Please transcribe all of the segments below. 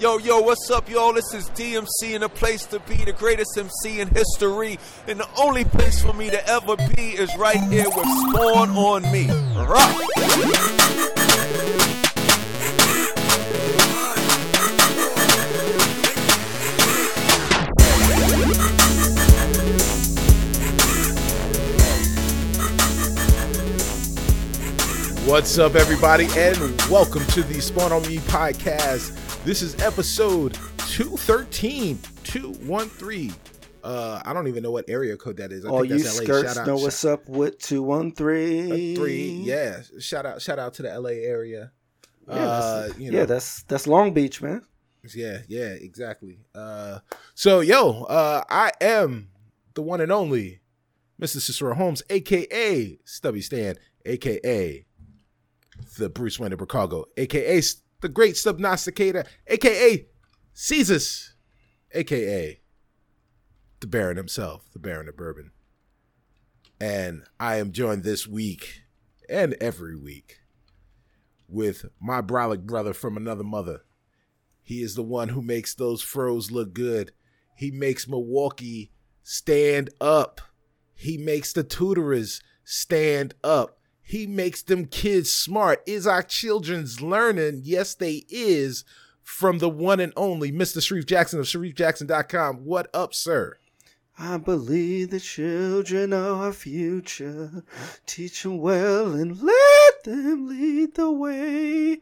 Yo, yo, what's up, y'all? This is DMC and the place to be, the greatest MC in history. And the only place for me to ever be is right here with Spawn on Me. Rock! What's up, everybody, and welcome to the Spawn on Me podcast. This is episode 213, 213. Uh, I don't even know what area code that is. I All think you that's LA. skirts Shout out, know shout- what's up with two one three. Yeah, shout out, shout out to the LA area. yeah, uh, that's, you know, yeah, that's that's Long Beach, man. yeah, yeah, exactly. Uh, so yo, uh, I am the one and only Mr. Cicero Holmes, aka Stubby Stan, aka the Bruce Wayne of Chicago, aka the Great Subnosticator, aka Caesars, aka the Baron himself, the Baron of Bourbon. And I am joined this week and every week with my brolic brother from another mother. He is the one who makes those fros look good. He makes Milwaukee stand up. He makes the tutorers stand up. He makes them kids smart. Is our children's learning? Yes, they is. From the one and only Mr. Sharif Jackson of SharifJackson.com. What up, sir? I believe the children are our future. Teach them well and let them lead the way.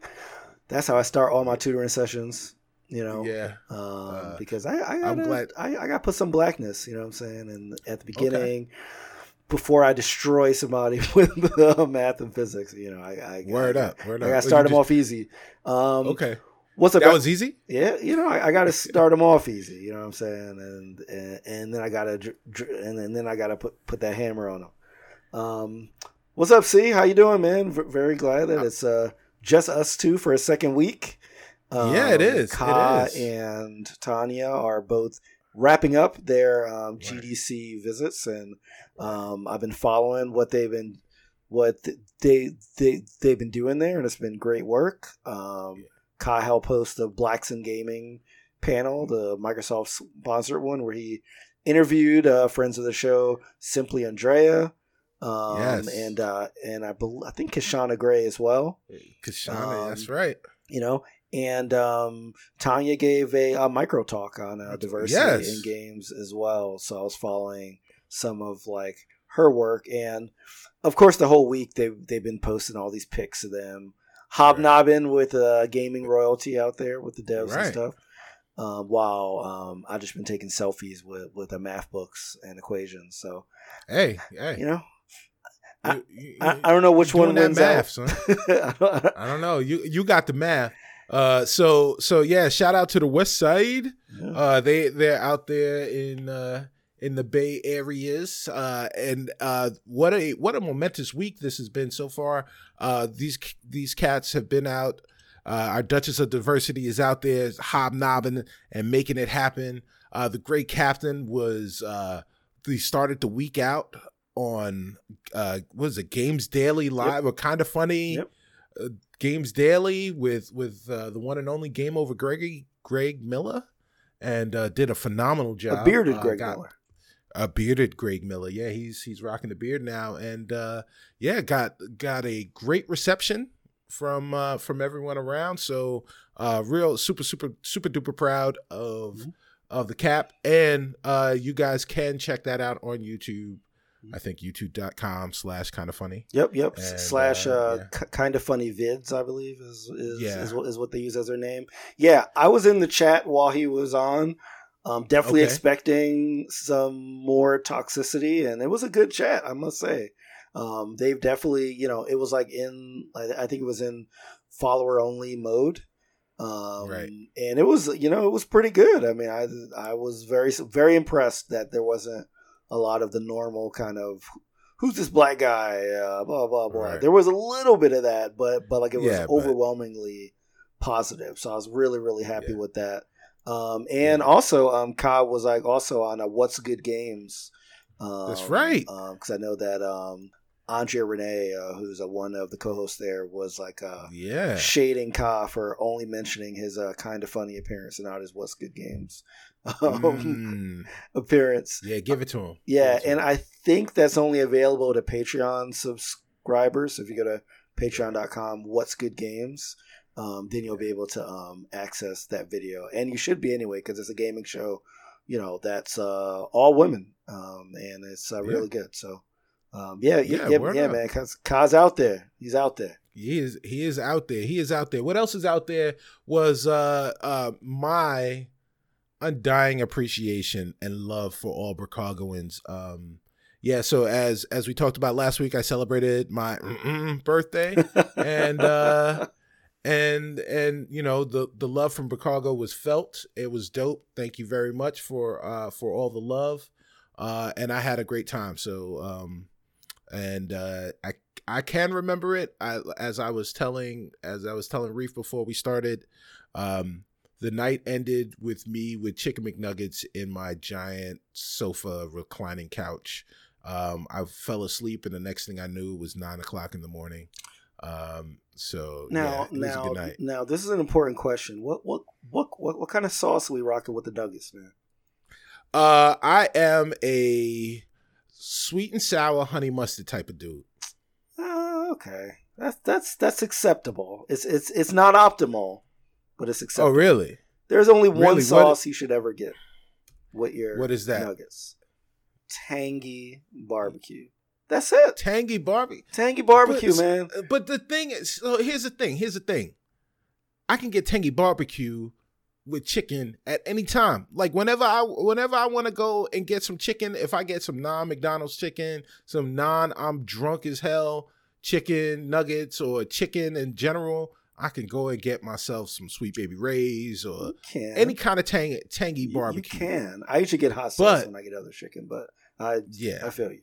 That's how I start all my tutoring sessions. You know, Yeah. um, Uh, because I I I'm gotta, glad- I, I got to put some blackness. You know what I'm saying? And at the beginning, before I destroy somebody with the math and physics, you know, I, I Word I, up. Word I up. to start them off easy. Um, Okay. What's up? That was easy? Yeah, you know, I, I got to start them off easy. You know what I'm saying, and and, and then I got to and then, I got to put put that hammer on them. Um, what's up, C? How you doing, man? V- very glad that it's uh just us two for a second week. Um, Yeah, it is. Kah is. and Tanya are both wrapping up their um, Right. GDC visits, and um, I've been following what they've been what they they they've been doing there, and it's been great work. Um, Kai helped host the Blacks in Gaming panel, the Microsoft sponsored one, where he interviewed uh, friends of the show, Simply Andrea, um, Yes. and uh, and I bel I think Kishonna Gray as well. Kishonna, Um, that's right. You know, and um, Tanya gave a, a micro talk on uh, diversity Yes. in games as well. So I was following some of like her work, and of course, the whole week they they've been posting all these pics of them hobnobbing with uh, gaming royalty out there with the devs Right. and stuff. Um, while um, I've just been taking selfies with with the math books and equations. So Hey, hey. you know, I- You- you- I, I don't know which one wins math, out. I don't- I don't know. You you got the math. Uh, so so yeah. Shout out to the West Side. Yeah. Uh, they they're out there in uh in the Bay areas. Uh, and uh, what a what a momentous week this has been so far. Uh, these these cats have been out. Uh, our Duchess of Diversity is out there hobnobbing and making it happen. Uh, the great captain was uh, he started the week out on uh, what is it Games Daily Live or kind of funny Yep. Uh, Games Daily with with uh, the one and only Game Over Gregory Greg Miller and uh, did a phenomenal job. a bearded Uh, Greg got- Miller. a bearded Greg Miller. Yeah, he's he's rocking the beard now, and uh, yeah, got got a great reception from uh, from everyone around. So uh, real super super super duper proud of Mhm. of the cap, and uh, you guys can check that out on YouTube. I think youtube.com slash kind of funny. Yep, yep. And, Slash uh, uh, yeah. kind of funny vids, I believe is is, Yeah. is what is what they use as their name. Yeah, I was in the chat while he was on. Um, definitely Okay. expecting some more toxicity, and it was a good chat, I must say. Um, they've definitely, you know, it was like in, I I think it was in follower only mode. Um, Right. and it was, you know, it was pretty good. I mean, I I was very very impressed that there wasn't a lot of the normal kind of who's this black guy, uh, blah blah blah. Right. There was a little bit of that, but but like it was Yeah, but- overwhelmingly positive. So I was really really happy Yeah. with that. Um, and also, um, Kyle was like also on a What's Good Games. Um, That's right. Because I know that um, Andrea Rene, uh, who's a, one of the co-hosts there, was like uh, Yeah. shading Kah for only mentioning his uh, kind of funny appearance and not his What's Good Games um, Mm. appearance. Yeah, give it to him. Yeah, it to and him. I think that's only available to Patreon subscribers. So if you go to patreon.com, what's good games, um, then you'll be able to um, access that video. And you should be anyway, because it's a gaming show, you know, that's uh, all women. Um, and it's uh, really good. So, um, yeah, yeah, Yeah, yeah, yeah man. Kaz, Kaz out there. He's out there. He is he is out there. He is out there. What else is out there was uh uh my undying appreciation and love for all Chicagoans. Um yeah, so as as we talked about last week, I celebrated my birthday and uh and and you know the the love from Chicago was felt. It was dope. Thank you very much for uh for all the love. Uh and I had a great time. So um and uh I I can remember it. I, as I was telling, as I was telling Reef before we started, um, the night ended with me with chicken McNuggets in my giant sofa reclining couch. Um, I fell asleep, and the next thing I knew it was nine o'clock in the morning. Um, so Now, yeah, it was a now, good night. now, this is an important question. What, what, what, what, what kind of sauce are we rocking with the nuggets, man? Uh, I am a sweet and sour honey mustard type of dude. Uh, okay, that's that's that's acceptable. It's it's it's not optimal, but it's acceptable. Oh, really? There's only one Really? What- sauce you should ever get with your What is that? nuggets. Tangy barbecue. That's it. Tangy barbecue. Tangy barbecue, But- man. But the thing is, so here's the thing. Here's the thing. I can get tangy barbecue with chicken at any time. Like whenever I whenever I want to go and get some chicken, if I get some non McDonald's chicken, some non I'm drunk as hell chicken nuggets or chicken in general, I can go and get myself some Sweet Baby Ray's or any kind of tang, tangy barbecue. You can. I usually get hot sauce But- when I get other chicken, but I Yeah. I feel you.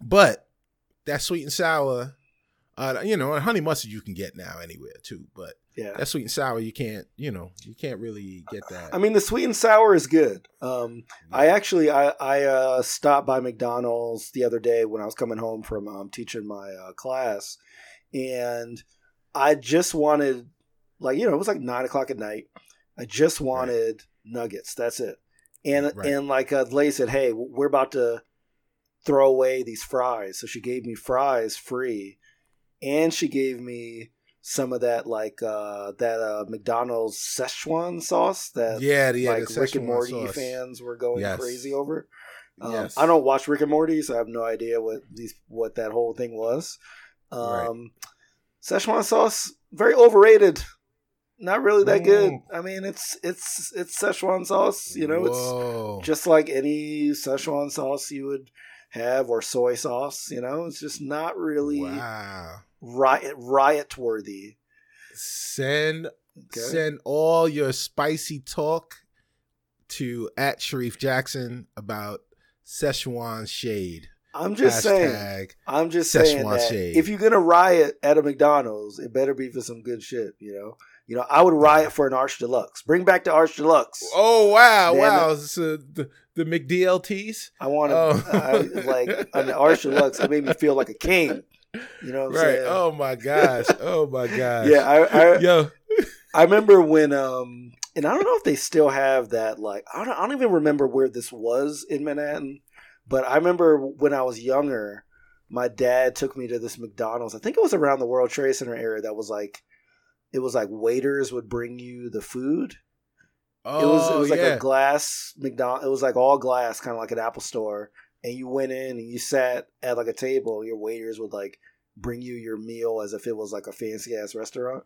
But that sweet and sour, uh, you know, and honey mustard you can get now anywhere too. But Yeah. that sweet and sour you can't you know you can't really get that I mean, the sweet and sour is good. Um, I actually I I uh, stopped by McDonald's the other day when I was coming home from um, teaching my uh, class, and I just wanted like you know it was like nine o'clock at night. I just wanted nuggets. That's it. And Right. and like uh, lady said, hey, we're about to throw away these fries, so she gave me fries free, and she gave me some of that like uh that uh McDonald's Szechuan sauce that yeah yeah like the Rick and Morty sauce. fans were going Yes. crazy over. Um, Yes. I don't watch Rick and Morty, so I have no idea what these what that whole thing was. Right. Um, Szechuan sauce very overrated. Not really that good. Mm. I mean, it's it's it's Szechuan sauce. You know, it's just like any Szechuan sauce you would have or soy sauce. You know, it's just not really wow riot riot worthy. send Okay? send all your spicy talk to at Sharif Jackson about Szechuan shade. I'm just saying. I'm just saying that shade. if you're gonna riot at a McDonald's, it better be for some good shit. You know, you know, I would riot for an Arch Deluxe. Bring back the Arch Deluxe. Oh wow, Damn wow! So the the McDLTs, I want to Oh. like an Arch Deluxe. It made me feel like a king. You know what I'm right? saying? Oh my gosh! Oh my gosh! yeah, I, I yo, I remember when um, and I don't know if they still have that. Like, I don't, I don't even remember where this was in Manhattan, but I remember when I was younger, my dad took me to this McDonald's. I think it was around the World Trade Center area. That was like, it was like waiters would bring you the food. oh it was it was like yeah, a glass McDonald. It was like all glass, kind of like an Apple store. And you went in and you sat at like a table. Your waiters would like bring you your meal as if it was like a fancy ass restaurant.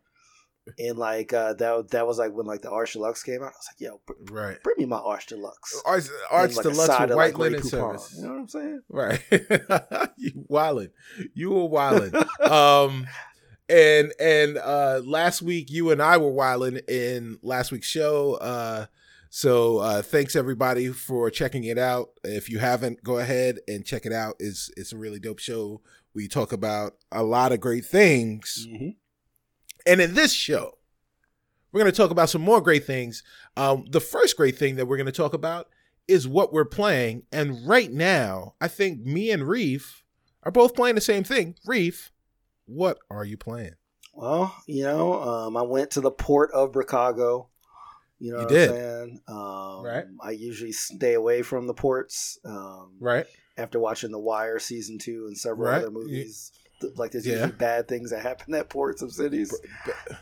And like uh, that that was like when like the Arch Deluxe came out. I was like, yo, br- right. bring me my Arch Deluxe. Arch, Arch like, Deluxe with white like, linen service. You know what I'm saying? Right. you wildin'. You were wildin'. um and and uh last week you and I were wildin' in last week's show. Uh so uh thanks everybody for checking it out. If you haven't, go ahead and check it out. It's it's a really dope show. We talk about a lot of great things. Mhm. And in this show, we're going to talk about some more great things. Um, the first great thing that we're going to talk about is what we're playing. And right now, I think me and Reef are both playing the same thing. Reef, what are you playing? Well, you know, um, I went to the port of Chicago. You know You what did. I'm saying? Um, Right. I usually stay away from the ports. Um, Right. After watching The Wire season two and several Right. other movies, th- like there's Yeah. usually bad things that happen at ports of cities.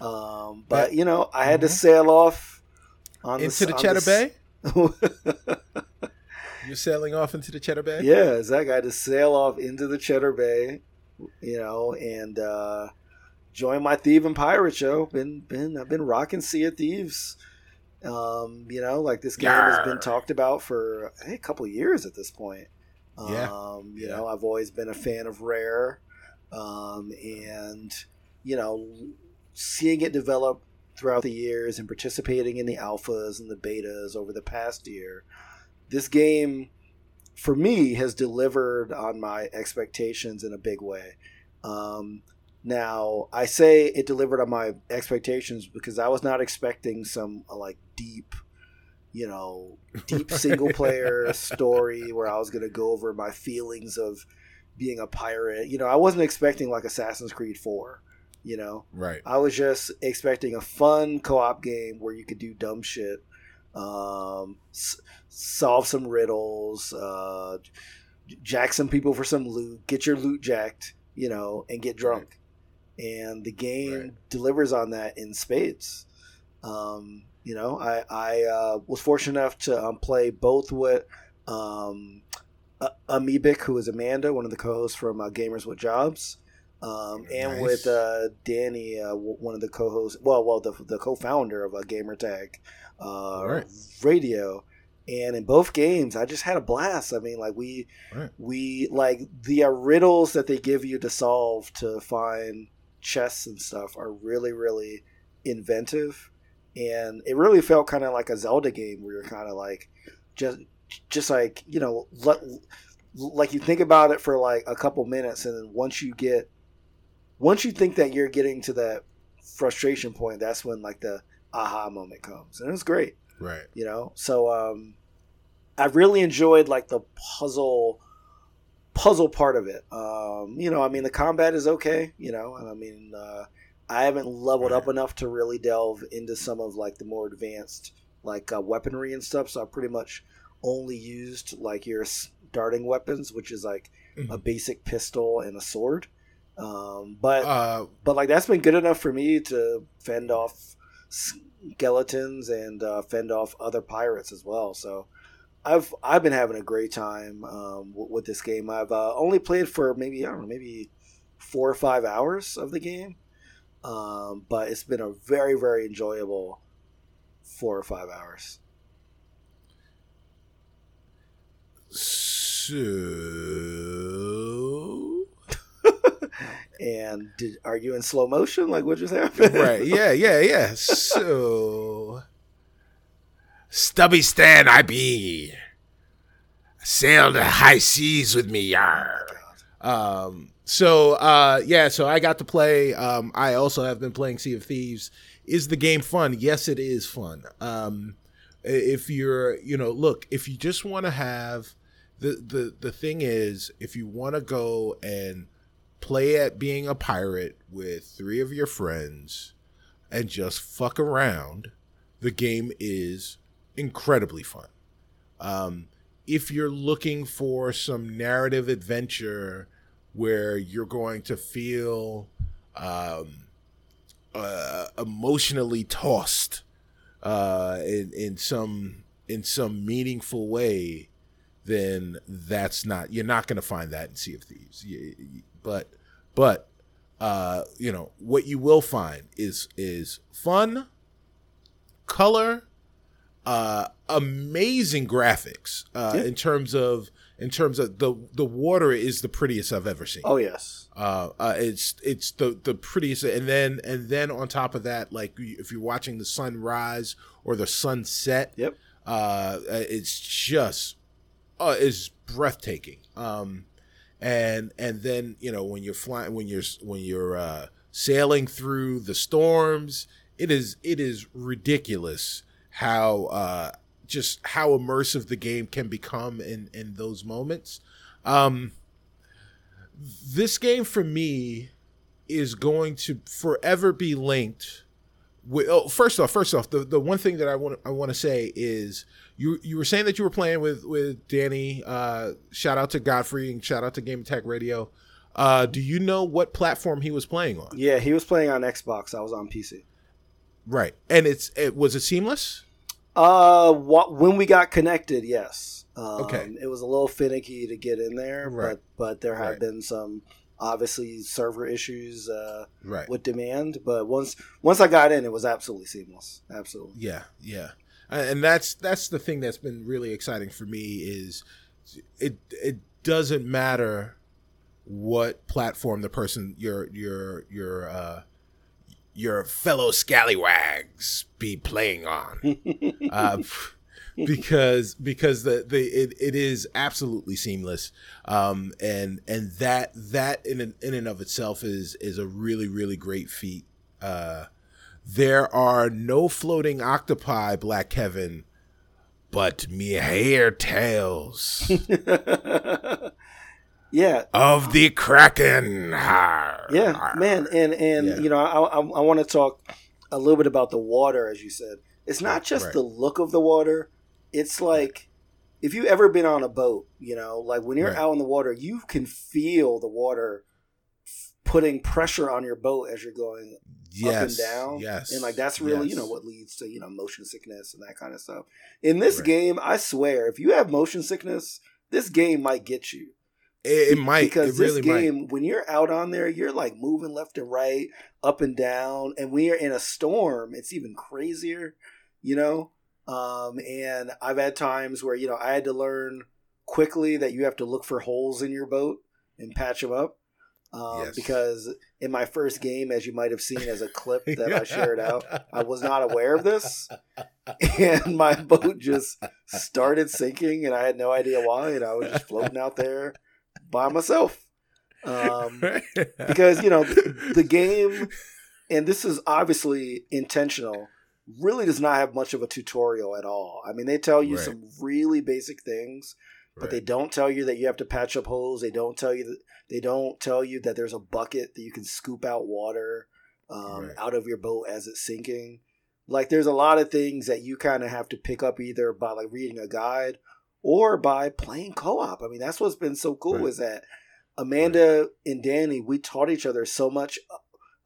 Um, but you know, I had to Mhm. sail off on Into the on Cheddar s- Bay? You're sailing off into the Cheddar Bay? yeah, exactly. I had to sail off into the Cheddar Bay, you know, and uh, join my thief and pirate show. Been been I've been rocking Sea of Thieves. Um, you know, like this game has been talked about for think, a couple of years at this point. Yeah. Um, you Yeah. know, I've always been a fan of Rare, um, and you know, seeing it develop throughout the years and participating in the alphas and the betas over the past year, this game for me has delivered on my expectations in a big way. Um, now I say it delivered on my expectations because I was not expecting some uh, like deep, you know, deep single player story where I was going to go over my feelings of being a pirate. You know, I wasn't expecting like Assassin's Creed 4, you know. Right. I was just expecting a fun co-op game where you could do dumb shit, um, s- solve some riddles, uh, jack some people for some loot, get your loot jacked, you know, and get drunk. And the game Right. delivers on that in spades. Um, you know, I I uh, was fortunate enough to um, play both with um, A- Amoebic, who is Amanda, one of the co-hosts from uh, Gamers with Jobs, um, and Nice. with uh, Danny, uh, w- one of the co-hosts, well, well, the, the co-founder of uh, Gamertag uh, Right. Radio. And in both games, I just had a blast. I mean, like we, Right. we like the uh, riddles that they give you to solve to find chests and stuff are really, really inventive, and it really felt kind of like a Zelda game where you're kind of like just, just like you know, let, like you think about it for like a couple minutes, and then once you get, once you think that you're getting to that frustration point, that's when like the aha moment comes, and it's great. Right. you know? So um i really enjoyed like the puzzle puzzle part of it. Um you know i mean the combat is okay you know? And i mean uh i haven't leveled up enough to really delve into some of like the more advanced like uh, weaponry and stuff. So i pretty much only used like your starting weapons which is like a Mhm. basic pistol and a sword. Um but Uh, but like that's been good enough for me to fend off skeletons and uh, fend off other pirates as well. So I've I've been having a great time um, w- with this game. I've uh, only played for maybe I don't know maybe four or five hours of the game, um, but it's been a very very enjoyable four or five hours. so And did, are you in slow motion? Like what just happened? right. Yeah. Yeah. Yeah. So stubby Stan, I be sail the high seas with me, yar. Um. So uh. Yeah. So I got to play. Um. I also have been playing Sea of Thieves. Is the game fun? Yes, it is fun. Um. If you're, you know, look, if you just want to have the the the thing is, if you want to go and play at being a pirate with three of your friends and just fuck around, the game is incredibly fun. Um, if you're looking for some narrative adventure where you're going to feel um, uh, emotionally tossed uh, in in some in some meaningful way, then that's not you're not going to find that in Sea of Thieves. You- But but uh, you know what you will find is is fun, color, uh, amazing graphics uh, Yeah. in terms of in terms of the the water is the prettiest I've ever seen. Oh yes. Uh, uh, it's it's the the prettiest, and then and then on top of that, like if you're watching the sunrise or the sunset, Yep. uh, it's just uh, is breathtaking. Um, and and then you know when you're flying when you're when you're uh, sailing through the storms, it is it is ridiculous how uh, just how immersive the game can become in in those moments. Um, this game for me is going to forever be linked with oh, first off first off the, the one thing that i want i want to say is you you were saying that you were playing with with danny uh shout out to Godfree and shout out to Gamertag Radio uh do you know what platform he was playing on Yeah, he was playing on Xbox. I was on PC. right and it's it was it seamless Uh, what, when we got connected, yes. Um, Okay. It was a little finicky to get in there, Right. but but there have Right. been some obviously server issues uh, right with demand. But once once I got in, it was absolutely seamless. Absolutely. Yeah, yeah, and that's that's the thing that's been really exciting for me is it it doesn't matter what platform the person your your your uh your fellow scallywags be playing on. Uh, because because the the it, it is absolutely seamless. Um and and that that in an, in and of itself is is a really really great feat. Uh there are no floating octopi black kevin but me hair tails yeah, of the kraken yeah, man, and and Yeah. you know, I I, I want to talk a little bit about the water, as you said. It's not just Right. the look of the water; it's like if you've ever been on a boat, you know, like when you're Right. out in the water, you can feel the water putting pressure on your boat as you're going yes up and down. yes And like that's really, you know, what leads to, you know, motion sickness and that kind of stuff. In this Right. game, I swear, if you have motion sickness, this game might get you. it, it might because it really this game, when you're out on there, you're like moving left and right, up and down. And when you're in a storm, it's even crazier, you know? Um, and I've had times where, you know, I had to learn quickly that you have to look for holes in your boat and patch them up. Um, Yes. Because in my first game, as you might have seen as a clip that I shared out, I was not aware of this. And my boat just started sinking, and I had no idea why. And I was just floating out there by myself. Um, because, you know, the game, and this is obviously intentional, really does not have much of a tutorial at all. I mean, they tell you Right. some really basic things, but they don't tell you that you have to patch up holes. They don't tell you that they don't tell you that there's a bucket that you can scoop out water um, Right. out of your boat as it's sinking. Like there's a lot of things that you kind of have to pick up either by like reading a guide or by playing co-op. I mean, that's what's been so cool Right. is that Amanda and Danny, we taught each other so much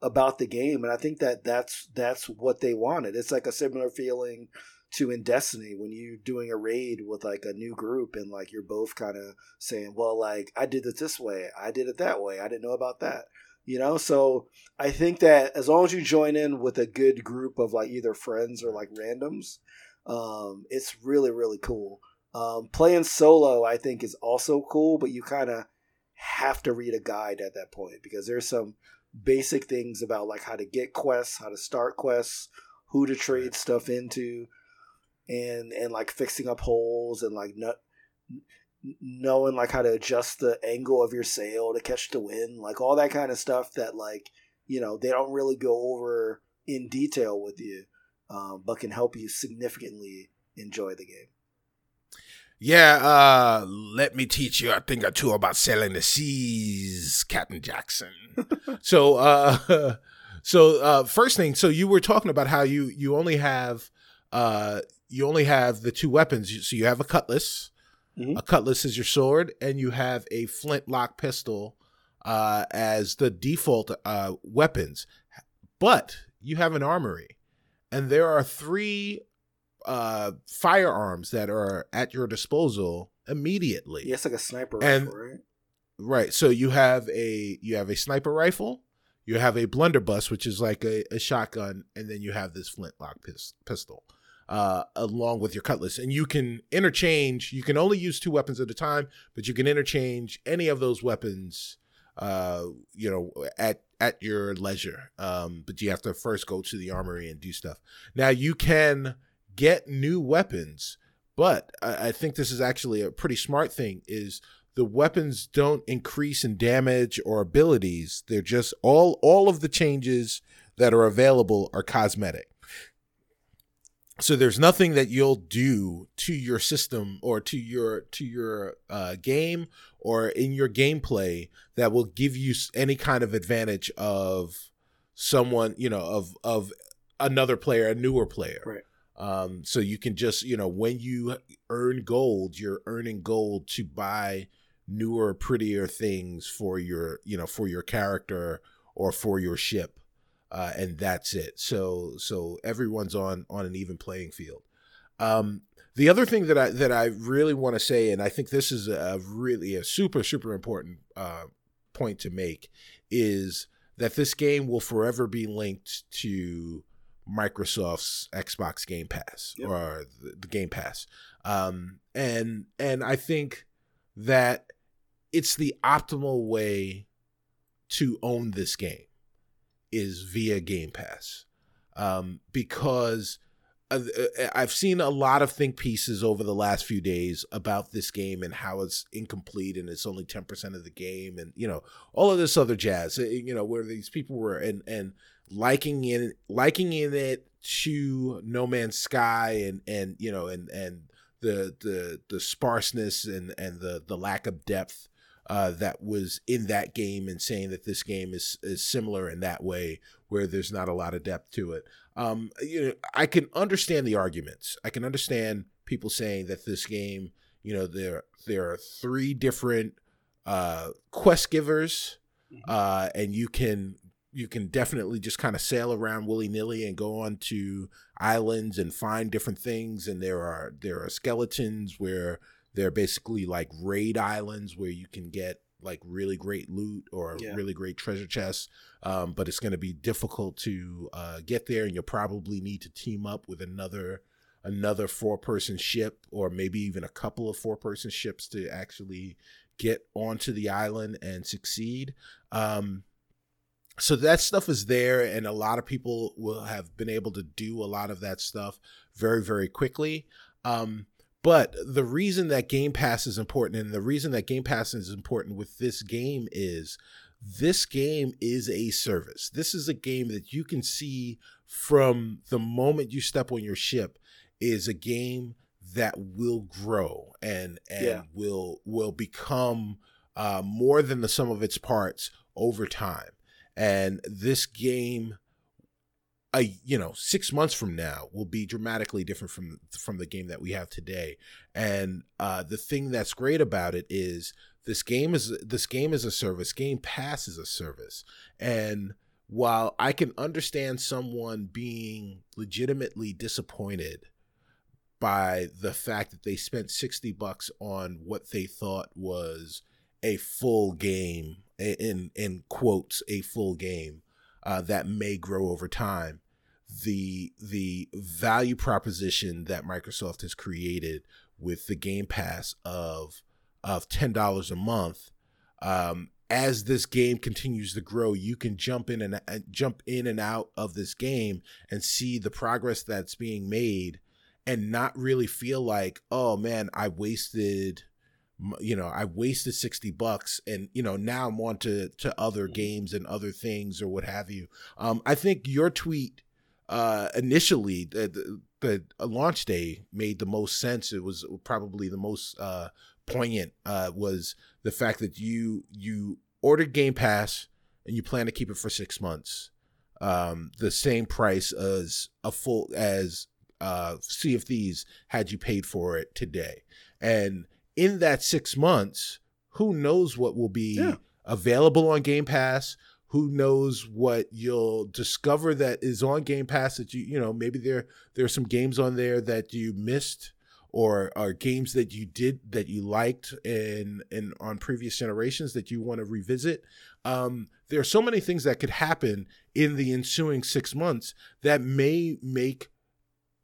about the game, and I think that that's that's what they wanted. It's like a similar feeling to in Destiny when you're doing a raid with like a new group and like you're both kind of saying, "Well, like I did it this way, I did it that way, I didn't know about that." You know, so I think that as long as you join in with a good group of like either friends or like randoms, um, it's really really cool. Um, playing solo, I think, is also cool, but you kind of have to read a guide at that point because there's some basic things about like how to get quests, how to start quests, who to trade stuff into, and and like fixing up holes and like no, knowing like how to adjust the angle of your sail to catch the wind, like all that kind of stuff that like you know they don't really go over in detail with you, um, but can help you significantly enjoy the game. Yeah, uh, let me teach you a thing or two about sailing the seas, Captain Jackson. so, uh, so uh, first thing, so you were talking about how you you only have uh you only have the two weapons. So you have a cutlass. Mhm. A cutlass is your sword, and you have a flintlock pistol uh, as the default uh, weapons. But you have an armory, and there are three uh firearms that are at your disposal immediately. Yeah, it's like a sniper And- rifle, right? Right. So you have a you have a sniper rifle, you have a blunderbuss, which is like a, a shotgun, and then you have this flintlock pis- pistol, uh, along with your cutlass. And you can interchange. You can only use two weapons at a time, but you can interchange any of those weapons, uh, you know, at at your leisure. Um, but you have to first go to the armory and do stuff. Now you can get new weapons, but I, I think this is actually a pretty smart thing. Is the weapons don't increase in damage or abilities. They're just all all of the changes that are available are cosmetic. So there's nothing that you'll do to your system or to your to your uh, game or in your gameplay that will give you any kind of advantage of someone you know of of another player a newer player Right. um so you can just you know when you earn gold you're earning gold to buy newer prettier things for your you know for your character or for your ship uh, and that's it. So so everyone's on on an even playing field. Um, the other thing that I that I really want to say, and I think this is a really a super super important uh, point to make, is that this game will forever be linked to Microsoft's Xbox Game Pass Yep. or the, the Game Pass, um, and and I think that it's the optimal way to own this game is via Game Pass, um, because uh, uh, I've seen a lot of think pieces over the last few days about this game and how it's incomplete and it's only ten percent of the game and you know all of this other jazz. uh, You know where these people were and and liking in liking in it to No Man's Sky and and you know and and the the the sparseness and and the the lack of depth uh, that was in that game and saying that this game is is similar in that way where there's not a lot of depth to it. Um, you know, I can understand the arguments. I can understand people saying that this game, you know, there there are three different uh, quest givers, uh, and you can you can definitely just kind of sail around willy nilly and go on to islands and find different things. And there are there are skeletons where they're basically like raid islands where you can get like really great loot or Yeah. really great treasure chests. Um, but it's going to be difficult to uh, get there, and you'll probably need to team up with another another four person ship or maybe even a couple of four person ships to actually get onto the island and succeed. Um, so that stuff is there, and a lot of people will have been able to do a lot of that stuff very, very quickly. Um, but the reason that Game Pass is important, and the reason that Game Pass is important with this game is this game is a service. This is a game that you can see from the moment you step on your ship is a game that will grow and and Yeah. will will become uh, more than the sum of its parts over time. And this game a you know six months from now will be dramatically different from from the game that we have today. And uh the thing that's great about it is this game is this game is a service. Game pass is a service. And while i can understand someone being legitimately disappointed by the fact that they spent 60 bucks on what they thought was a full game in in quotes a full game uh, that may grow over time. The the value proposition that Microsoft has created with the Game Pass of of ten dollars a month, um, as this game continues to grow, you can jump in and uh, jump in and out of this game and see the progress that's being made, and not really feel like, oh man, I wasted you know i wasted 60 bucks and you know now i'm on to, to other games and other things or what have you. Um i think your tweet uh initially the, the, the launch day made the most sense. It was probably the most uh poignant uh was the fact that you you ordered game pass and you plan to keep it for six months. Um the same price as a full as uh sea of thieves had you paid for it today. And in that six months, who knows what will be Yeah. available on Game Pass? Who knows what you'll discover that is on Game Pass that you you know maybe there there are some games on there that you missed or are games that you did that you liked and in on previous generations that you want to revisit. Um, there are so many things that could happen in the ensuing six months that may make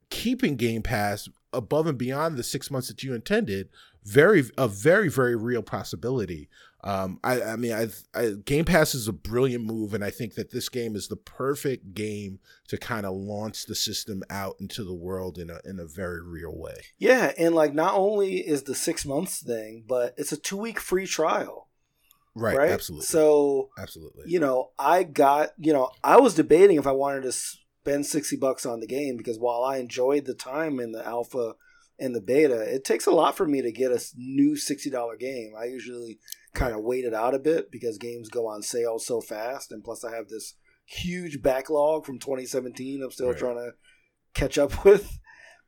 keeping Game Pass above and beyond the six months that you intended very a very very real possibility. Um, I, I mean, I, I Game Pass is a brilliant move, and I think that this game is the perfect game to kind of launch the system out into the world in a in a very real way. Yeah, and like not only is the six months thing, but it's a two week free trial. Right, Right. absolutely, So absolutely. you know, I got you know, I was debating if I wanted to spend sixty bucks on the game because while I enjoyed the time in the alpha and the beta, it takes a lot for me to get a new sixty dollar game. I usually kind of wait it out a bit because games go on sale so fast, and plus I have this huge backlog from 2017. I'm still Right. trying to catch up with.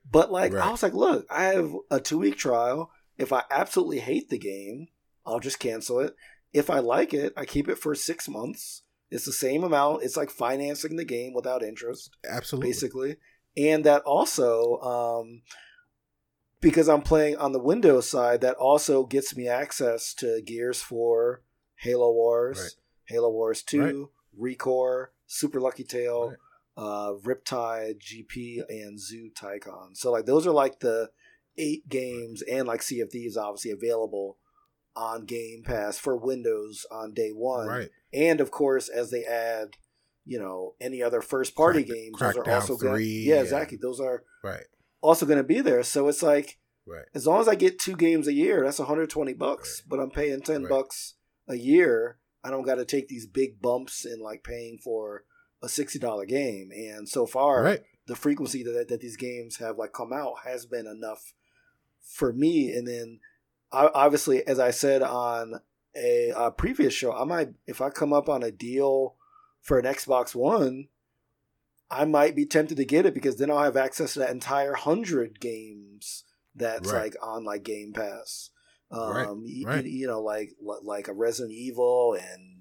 But like I was like, look, I have a two week trial. If I absolutely hate the game, I'll just cancel it. If I like it, I keep it for six months. It's the same amount. It's like financing the game without interest Absolutely. basically. And that also, um, because I'm playing on the Windows side, that also gets me access to Gears 4, Halo Wars, Right. Halo Wars 2, Right. Recore, Super Lucky Tail, Right. uh, Riptide, GP, and Zoo Tycoon. So, like, those are like the eight games, and like Sea of Thieves, obviously available on Game Pass for Windows on day one Right. and of course as they add you know any other first party Crack- games those are also going 3, yeah yeah. exactly those are Right. Also going to be there so it's like Right. as long as i get two games a year that's 120 bucks but i'm paying 10 Right. bucks a year i don't got to take these big bumps in like paying for a $60 game and so far Right. the frequency that, that these games have like come out has been enough for me and then I, obviously as i said on a, a previous show i might if i come up on a deal for an xbox one i might be tempted to get it because then i'll have access to that entire hundred games that's Right. like on like game pass um Right, y- right. you know like like a resident evil and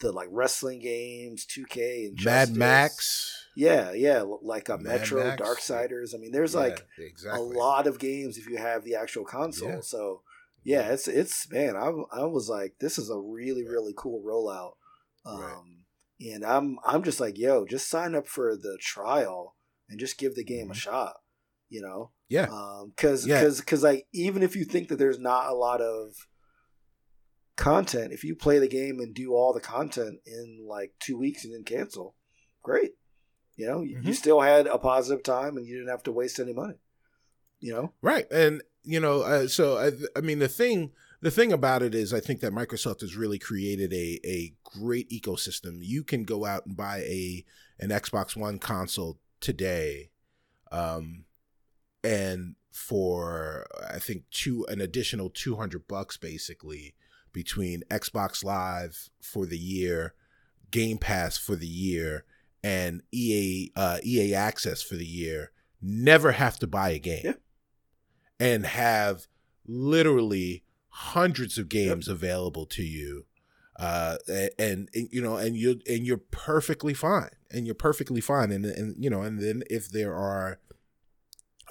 the like wrestling games 2k and Mad Justice. Max. Yeah, yeah, like a Mad Metro, Max. Darksiders. I mean, there's Yeah, like exactly. a lot of games if you have the actual console. Yeah. So yeah, it's it's man, I I was like, this is a really really cool rollout. Um. And I'm I'm just like, yo, just sign up for the trial and just give the game a Mhm. shot. You know, Yeah. because Yeah. because because like even if you think that there's not a lot of content, if you play the game and do all the content in like two weeks and then cancel, great. You know, you- you still had a positive time and you didn't have to waste any money. You know, Right, and you know, uh, so I, I mean, the thing, the thing about it is, I think that Microsoft has really created a a great ecosystem. You can go out and buy a an Xbox One console today, um, and for I think two an additional two hundred bucks, basically between Xbox Live for the year, Game Pass for the year, and EA uh, EA Access for the year. Never have to buy a game Yeah. and have literally hundreds of games available to you uh and, and you know and you and you're perfectly fine and you're perfectly fine and and you know and then if there are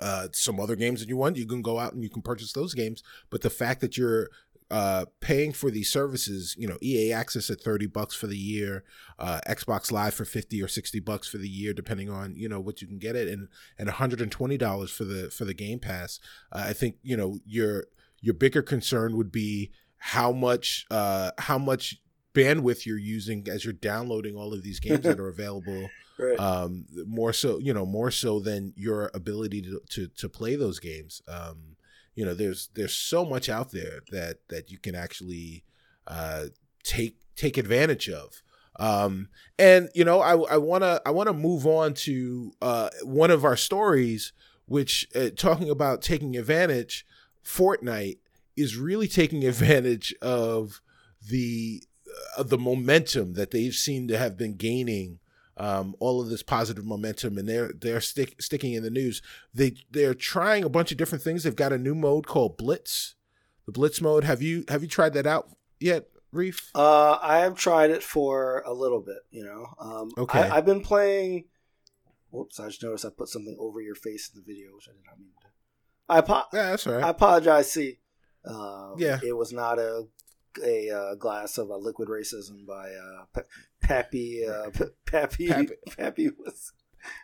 uh some other games that you want you can go out and you can purchase those games but the fact that you're uh paying for these services you know EA access at 30 bucks for the year uh Xbox live for 50 or 60 bucks for the year depending on you know what you can get it and and $120 for the for the game pass uh, i think you know your your bigger concern would be how much uh how much bandwidth you're using as you're downloading all of these games that are available right? um more so you know more so than your ability to to, to play those games um you know there's there's so much out there that that you can actually uh take take advantage of um and you know i i want to i want to move on to uh one of our stories which uh, talking about taking advantage fortnite is really taking advantage of the of the momentum that they've seen to have been gaining um, all of this positive momentum, and they're they're stick, sticking in the news. They they're trying a bunch of different things. They've got a new mode called Blitz, the Blitz mode. Have you have you tried that out yet, Reef? Uh, I have tried it for a little bit. You know, um, Okay. I, I've been playing. Whoops! I just noticed I put something over your face in the video, which I did not mean to. I apo- Yeah, that's all I apologize. See, uh, Yeah. it was not a a uh, glass of uh, liquid racism by uh, P- Pappy. Uh, P- Pappy. Pappy. Pappy was.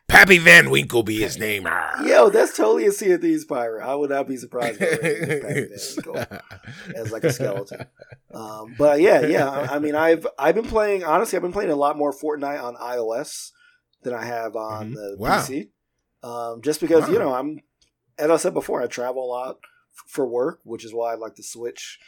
Pappy Van Winkle be his name. ah. Yo, that's totally a Sea of Thieves pirate. I would not be surprised if it was Pappy Van Winkle. as like a skeleton. Um, but yeah, yeah. I mean, I've I've been playing. Honestly, I've been playing a lot more Fortnite on iOS than I have on Mhm. the Wow. PC. Um, just because you know, I'm as I said before, I travel a lot for work, which is why I like the Switch.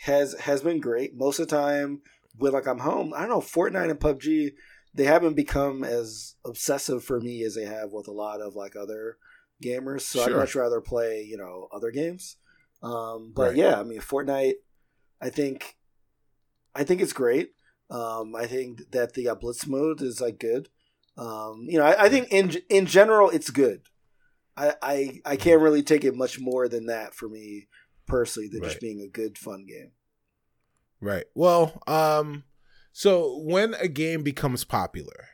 Has has been great most of the time. When like I'm home, I don't know. Fortnite and PUBG, they haven't become as obsessive for me as they have with a lot of like other gamers. So I'd much rather play you know other games. Um, but Right. yeah, I mean Fortnite. I think, I think it's great. Um, I think that the uh, Blitz mode is like good. Um, you know, I, I think in in general it's good. I, I I can't really take it much more than that for me personally than just being a good fun game. Right. Well, um, so when a game becomes popular,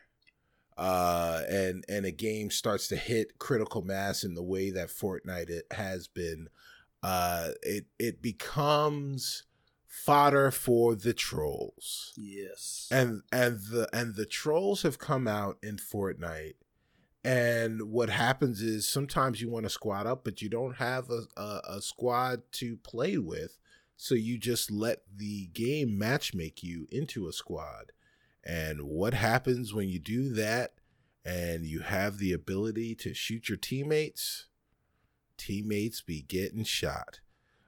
uh, and and a game starts to hit critical mass in the way that Fortnite it has been, uh, it it becomes fodder for the trolls. Yes. and and the and the trolls have come out in Fortnite, and what happens is sometimes you want to squad up, but you don't have a, a, a squad to play with, so you just let the game matchmake you into a squad. And what happens when you do that, and you have the ability to shoot your teammates? Teammates be getting shot.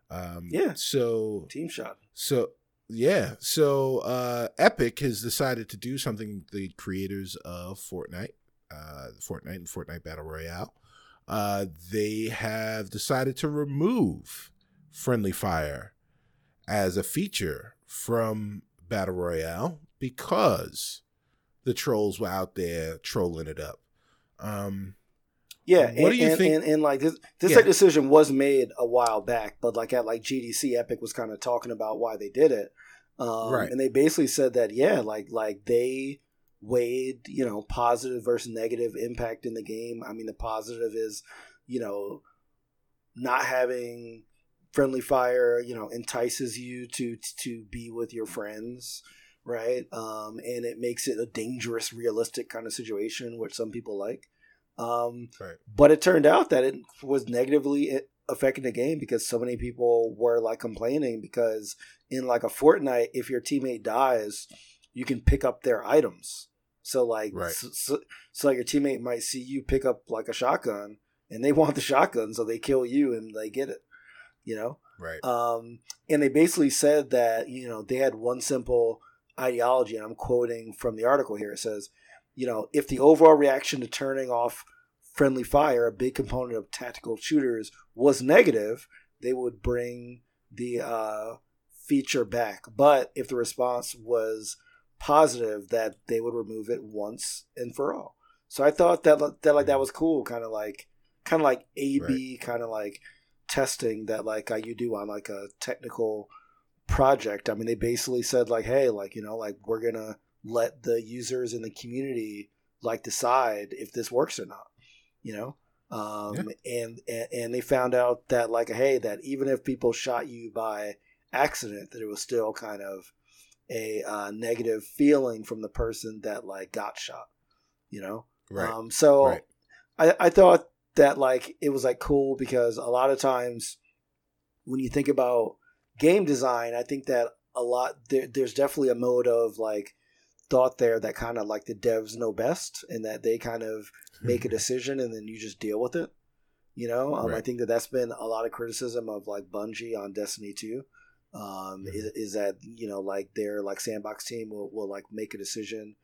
Um, Yeah. So Team shot. so yeah, so uh, Epic has decided to do something. The creators of Fortnite, uh, Fortnite and Fortnite Battle Royale, uh, they have decided to remove friendly fire as a feature from Battle Royale because the trolls were out there trolling it up. Um, Yeah, What and, do you and, think- And, and like this, this Yeah. like decision was made a while back, but like at like GDC, Epic was kind of talking about why they did it, um, Right. And they basically said that yeah, like like they weighed you know positive versus negative impact in the game. I mean, the positive is you know not having friendly fire, you know, entices you to to be with your friends. Right, um, and it makes it a dangerous, realistic kind of situation, which some people like. Um, right. but it turned out that it was negatively affecting the game because so many people were like complaining because in like a Fortnite, if your teammate dies, you can pick up their items. So like, Right. so, so, so like your teammate might see you pick up like a shotgun, and they want the shotgun, so they kill you and they get it. You know, Right. um, and they basically said that you know they had one simple ideology, and I'm quoting from the article here. It says, you know, if the overall reaction to turning off friendly fire, a big component of tactical shooters, was negative, they would bring the uh, feature back. But if the response was positive, that they would remove it once and for all. So I thought that that like that was cool, kind of like kind of like A B, kind of like testing that like uh, you do on like a technical project. I mean, they basically said like, hey, like you know, like we're gonna let the users in the community like decide if this works or not. You know, um, and, and and they found out that like, hey, that even if people shot you by accident, that it was still kind of a uh, negative feeling from the person that like got shot. You know, Right. um, so Right. I, I thought that like it was like cool because a lot of times when you think about game design, I think that a lot there, there's definitely a mode of like thought there that kind of like the devs know best and that they kind of make a decision and then you just deal with it. You know, um, I think that that's been a lot of criticism of like Bungie on Destiny 2. Um, is, is that you know like their like sandbox team will, will like make a decision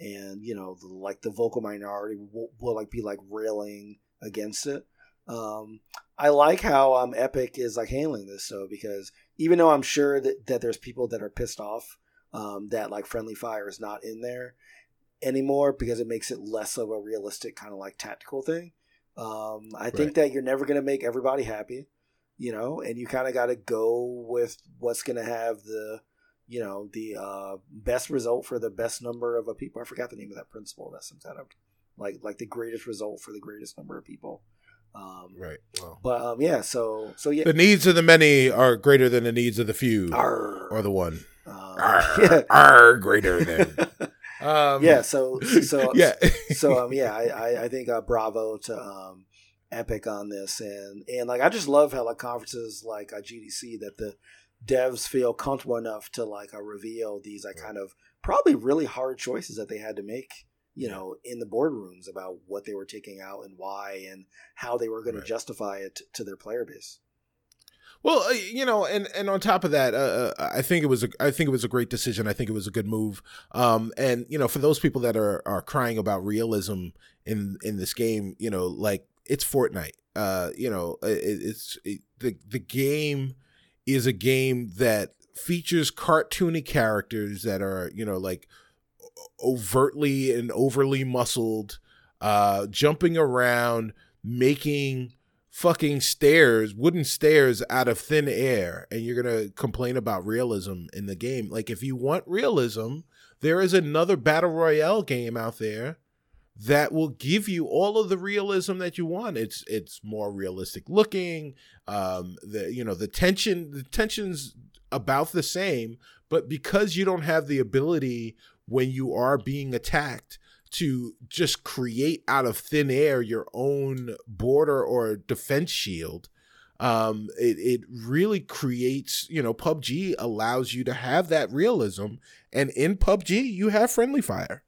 and you know the, like the vocal minority will, will like be like railing against it. Um i like how um epic is like handling this so because even though i'm sure that, that there's people that are pissed off um that like friendly fire is not in there anymore because it makes it less of a realistic kind of like tactical thing um i think that you're never going to make everybody happy you know and you kind of got to go with what's going to have the you know the uh, best result for the best number of uh, people. I forgot the name of that principle. That's some kind of like like the greatest result for the greatest number of people. Um, Right. Well, But um, yeah, so so yeah, the needs of the many are greater than the needs of the few, Arr. or the one. Um, Are, yeah, greater than. Um, yeah. So so yeah. so um yeah, I I, I think uh, bravo to um Epic on this and and like I just love how like conferences like uh, GDC that the devs feel comfortable enough to like uh, reveal these like kind of probably really hard choices that they had to make you know in the boardrooms about what they were taking out and why and how they were going Right. to justify it to their player base Well, uh, you know, and and on top of that, uh, uh, I think it was a I think it was a great decision. I think it was a good move. Um, and you know, for those people that are are crying about realism in in this game, you know, like it's Fortnite. Uh, you know, it, it's it, the the game is a game that features cartoony characters that are you know like overtly and overly muscled, uh, jumping around, making fucking stairs, wooden stairs out of thin air, and you're gonna complain about realism in the game. Like if you want realism, there is another battle royale game out there that will give you all of the realism that you want. It's it's more realistic looking. Um, the you know the tension the tension's about the same, but because you don't have the ability when you are being attacked to just create out of thin air your own border or defense shield um, it, it really creates you know pubg allows you to have that realism and in pubg you have friendly fire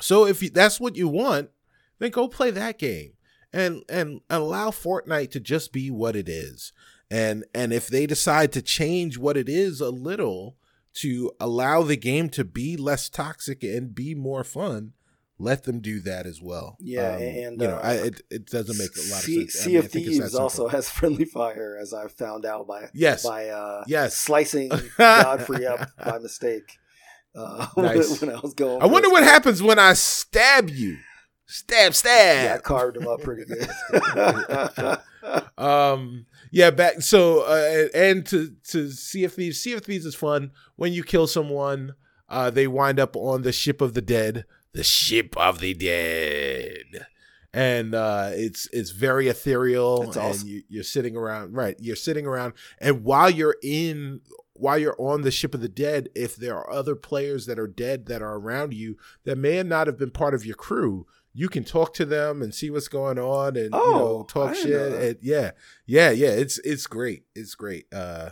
so if you, that's what you want then go play that game and and allow fortnite to just be what it is and and if they decide to change what it is a little to allow the game to be less toxic and be more fun, let them do that as well. Yeah, um, and you know, uh, I, it it doesn't make a lot C- of sense. Sea I mean, of Thieves also has friendly fire, as I found out by yes by uh, yes slicing Godfree up by mistake. Uh, nice. when I was going, I wonder what happens when I stab you. Stab, stab. Yeah, I carved him up pretty good. um, yeah, back so uh, and to to Sea of Thieves. Sea of Thieves is fun. When you kill someone, uh, they wind up on the ship of the dead. The ship of the dead. And uh, it's it's very ethereal, That's and you, you're sitting around. Right, you're sitting around, and while you're in, while you're on the ship of the dead, if there are other players that are dead that are around you that may not have been part of your crew, you can talk to them and see what's going on and you know Oh, talk shit and yeah yeah yeah it's it's great it's great uh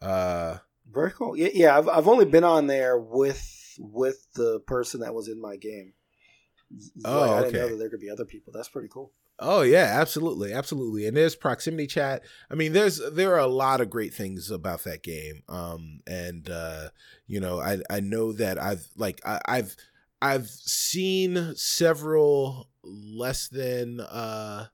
uh Very cool. Yeah, yeah. I've I've only been on there with with the person that was in my game. Oh, Like, I didn't know that there could be other people. That's pretty cool. Oh yeah absolutely absolutely and there's proximity chat i mean there's there are a lot of great things about that game um and uh you know i i know that i've like I, i've i've seen several less than uh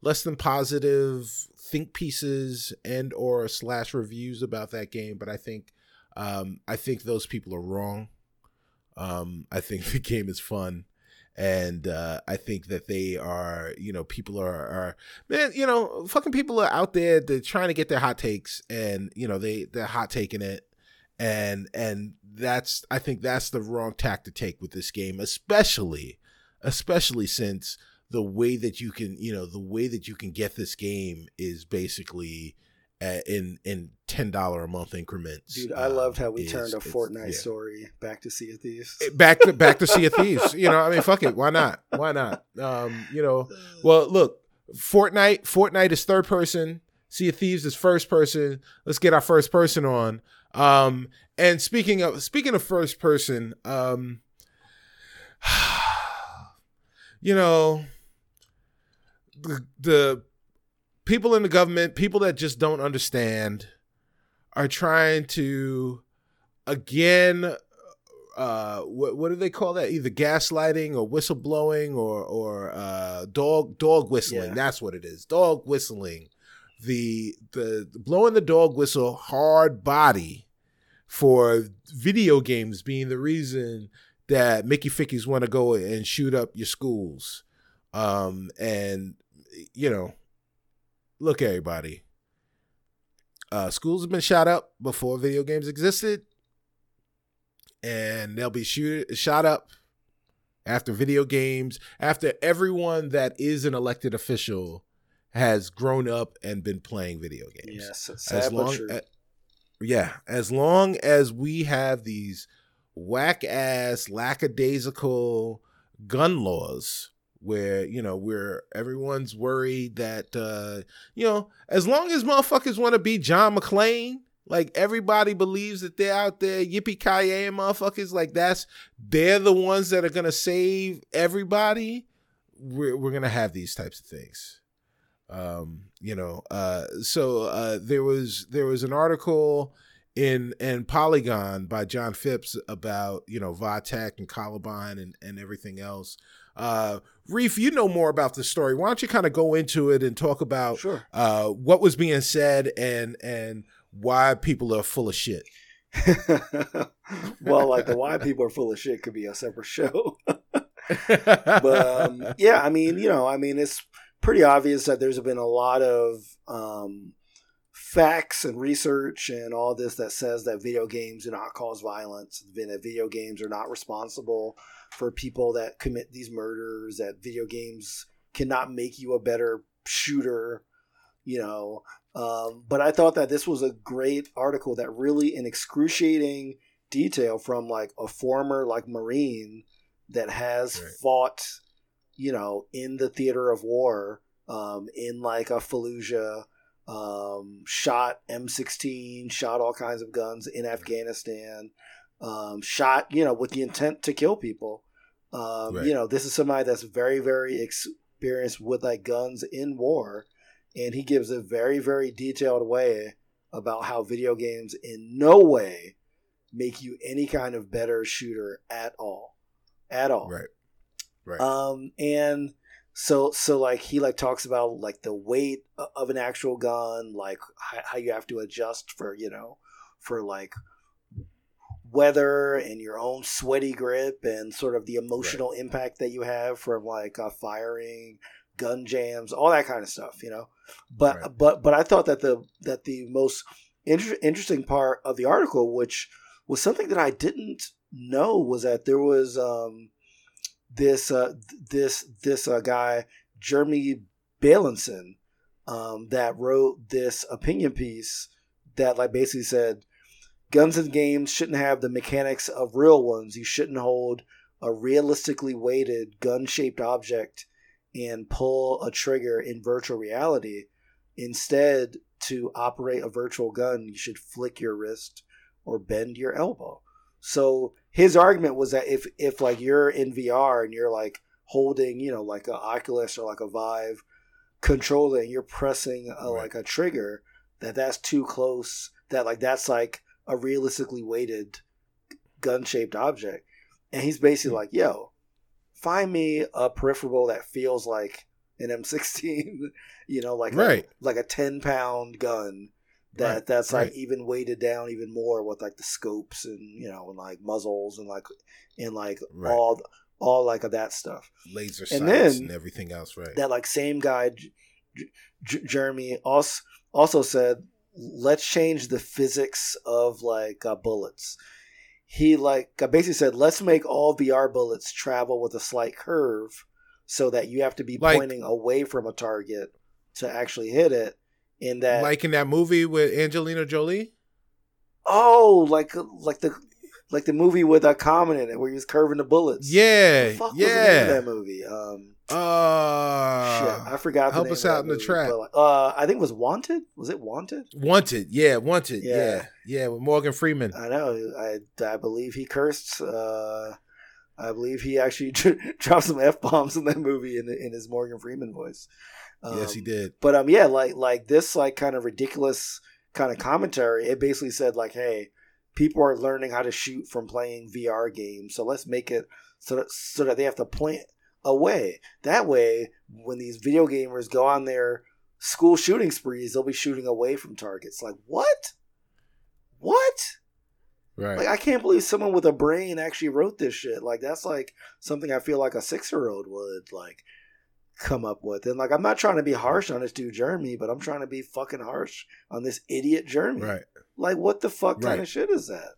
less than positive think pieces and or slash reviews about that game but i think um i think those people are wrong. Um i think the game is fun and uh i think that they are you know people are are man you know fucking people are out there they're trying to get their hot takes and you know they they're hot taking it. And and that's i think that's the wrong tack to take with this game especially especially since the way that you can you know the way that you can get this game is basically uh, in in ten dollar a month increments. Dude, I um, loved how we is- turned a Fortnite yeah. story back to Sea of Thieves. back to back to Sea of Thieves. You know, I mean, fuck it, why not? Why not? Um, you know, well, look, Fortnite, Fortnite is third person. Sea of Thieves is first person. Let's get our first person on. Um, and speaking of speaking of first person, um, you know, the, the people in the government, people that just don't understand, are trying to again uh what what do they call that? Either gaslighting or whistleblowing or or uh dog dog whistling. Yeah. that's what it is. Dog whistling. The the blowing the dog whistle hard body for video games being the reason that Mickey Fickies want to go and shoot up your schools. Um and you know look everybody uh schools have been shot up before video games existed and they'll be shoot, shot up after video games after everyone that is an elected official has grown up and been playing video games Yes, as long true. a- yeah as long as we have these whack ass lackadaisical gun laws where you know where everyone's worried that uh you know as long as motherfuckers want to be john mcclane like everybody believes that they're out there yippee ki motherfuckers like that's they're the ones that are gonna save everybody we're, we're gonna have these types of things. Um, you know, uh, so uh, there was there was an article in in Polygon by John Phipps about you know Vatek and Columbine and and everything else. Uh, Reef, you know more about the story. Why don't you kind of go into it and talk about Sure. uh, what was being said and and why people are full of shit. well, like the why people are full of shit could be a separate show. but um, yeah, I mean, you know, I mean, it's pretty obvious that there's been a lot of um, facts and research and all this that says that video games do not cause violence, that video games are not responsible for people that commit these murders, that video games cannot make you a better shooter, you know. Um, but I thought that this was a great article that really, in excruciating detail, from like a former like Marine that has Right. fought, you know, in the theater of war, um, in like a Fallujah, um, shot M16, shot all kinds of guns in Afghanistan, um, shot, you know, with the intent to kill people. Um, Right. You know, this is somebody that's very, very experienced with like guns in war, and he gives a very, very detailed way about how video games in no way make you any kind of better shooter at all, at all. right, right, Um, and so so like he like talks about like the weight of an actual gun, like how, how you have to adjust for you know for like weather and your own sweaty grip and sort of the emotional impact that you have from like uh, firing gun jams all that kind of stuff you know but Right. but but i thought that the that the most inter- interesting part of the article which was something that i didn't know was that there was um this uh this this uh, guy jeremy Bailenson, um that wrote this opinion piece that like basically said guns and games shouldn't have the mechanics of real ones. You shouldn't hold a realistically weighted gun shaped object and pull a trigger in virtual reality. Instead, to operate a virtual gun, you should flick your wrist or bend your elbow. So his argument was that if if like you're in VR and you're like holding, you know, like a Oculus or like a Vive controller and you're pressing a, Right. like a trigger, that that's too close. That like that's like a realistically weighted gun shaped object. And he's basically hmm. like, yo, find me a peripheral that feels like an M16, you know, like Right. a, like a 10 pound gun that Right, that's like even weighted down even more with like the scopes and you know and like muzzles and like and like Right. all all like of that stuff laser And sights and everything else, right? that like same guy J- Jeremy also also said let's change the physics of like uh, bullets. He like uh, basically said let's make all VR bullets travel with a slight curve so that you have to be Like- pointing away from a target to actually hit it. In that like in that movie with Angelina Jolie. oh like like the like the movie with a Common in it where he was curving the bullets. Yeah, the fuck was the name yeah. that movie? Um, Uh, shit, I forgot. the help us out in the track. like, Uh, I think it was Wanted. Was it Wanted? Wanted, yeah, Wanted, Yeah. yeah, yeah, with Morgan Freeman. I know. I I believe he cursed. Uh, I believe he actually dropped some f bombs in that movie in in his Morgan Freeman voice. Yes, he Um, did. But um, yeah, like like this like kind of ridiculous kind of commentary. It basically said like, hey, people are learning how to shoot from playing VR games, so let's make it so that so that they have to point away. That way, when these video gamers go on their school shooting sprees, they'll be shooting away from targets. Like what? What? Right. Like I can't believe someone with a brain actually wrote this shit. Like that's like something I feel like a six year old would like come up with. And like I'm not trying to be harsh on this dude Jeremy, but I'm trying to be fucking harsh on this idiot Jeremy. right. Like what the fuck kind of shit is that?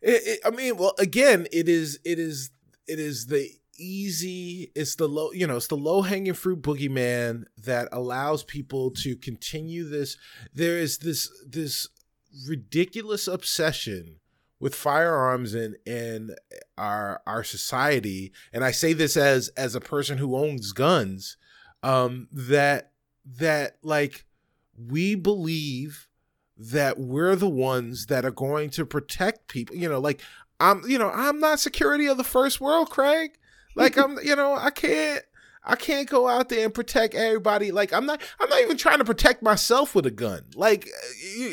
It, it, I mean, well, again, it is, it is, it is the easy. It's the low, you know, it's the low hanging fruit boogeyman that allows people to continue this. There is this this ridiculous obsession with firearms in in our our society, and I say this as as a person who owns guns, um, that that like we believe that we're the ones that are going to protect people. You know, like I'm, you know, I'm not security of the first world, Craig. Like I'm, you know, I can't, I can't go out there and protect everybody. Like I'm not I'm not even trying to protect myself with a gun. Like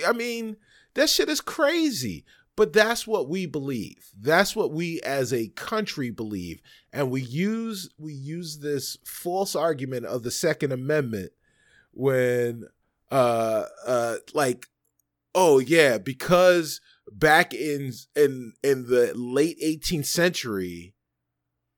I mean, that shit is crazy. But that's what we believe. That's what we as a country believe. And we use we use this false argument of the Second Amendment when uh uh like oh yeah, because back in in in the late 18th century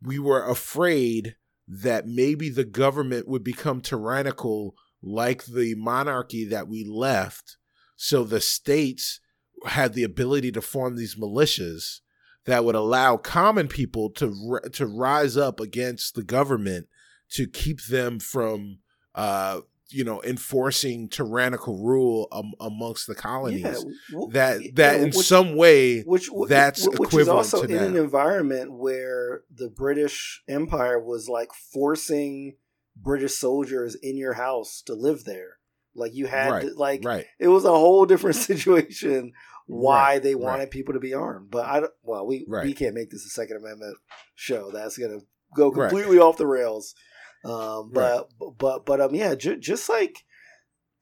we were afraid that maybe the government would become tyrannical like the monarchy that we left. So the states had the ability to form these militias that would allow common people to to rise up against the government to keep them from uh, you know enforcing tyrannical rule um, amongst the colonies yeah, well, that that yeah, in which, some way which, that's which equivalent is also in an environment where the british empire was like forcing british soldiers in your house to live there like you had right, to, like right. it was a whole different situation why right, they wanted people to be armed. But i well we we can't make this a second amendment show. That's gonna go completely off the rails. Um, but, right. but but um yeah, ju- just like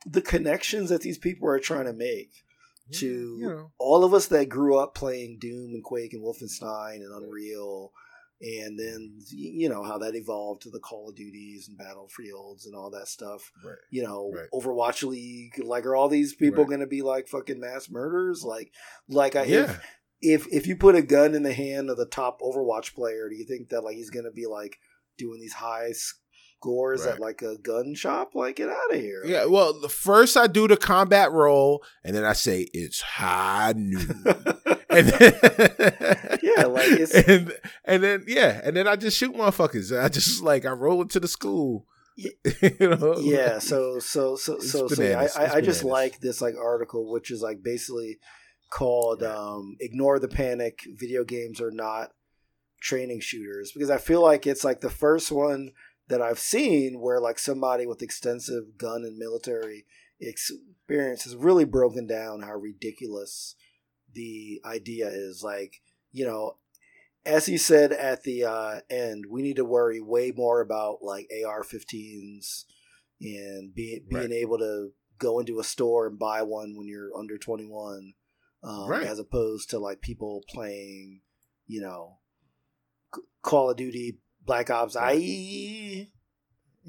the connections that these people are trying to make to you know. all of us that grew up playing Doom and Quake and Wolfenstein and Unreal, and then you know how that evolved to the Call of Duties and Battlefields and all that stuff. Right. You know, right. Overwatch League. Like, are all these people right. going to be like fucking mass murders? Like, like I yeah. if if if you put a gun in the hand of the top Overwatch player, do you think that like he's going to be like doing these high scores at like a gun shop. Like, get out of here. Yeah. Well, the first I do the combat roll, and then I say it's high noon. and then, yeah, like it's and, and then yeah, and then I just shoot motherfuckers. I just like I roll into the school. you know? Yeah. So so so so, so yeah, I, I, I just like this like article, which is like basically called um, "Ignore the Panic: Video Games Are Not." training shooters because I feel like it's like the first one that I've seen where like somebody with extensive gun and military experience has really broken down how ridiculous the idea is. Like, you know, as he said at the uh, end, we need to worry way more about like AR-15s and be, being right. able to go into a store and buy one when you're under 21, um, right. as opposed to like people playing, you know, Call of Duty Black Ops. I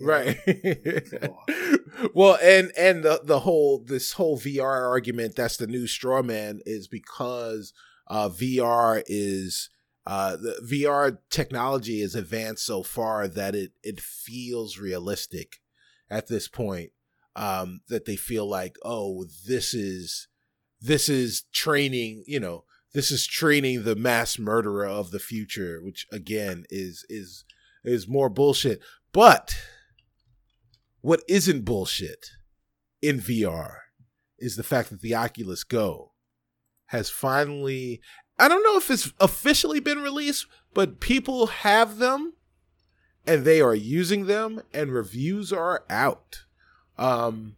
right. well, and and the the whole this whole VR argument that's the new straw man is because uh, VR is uh, the VR technology is advanced so far that it it feels realistic at this point. Um, that they feel like, oh, this is this is training, you know, this is training the mass murderer of the future, which again is is is more bullshit. But what isn't bullshit in VR is the fact that the Oculus Go has finally I don't know if it's officially been released, but people have them and they are using them and reviews are out. Um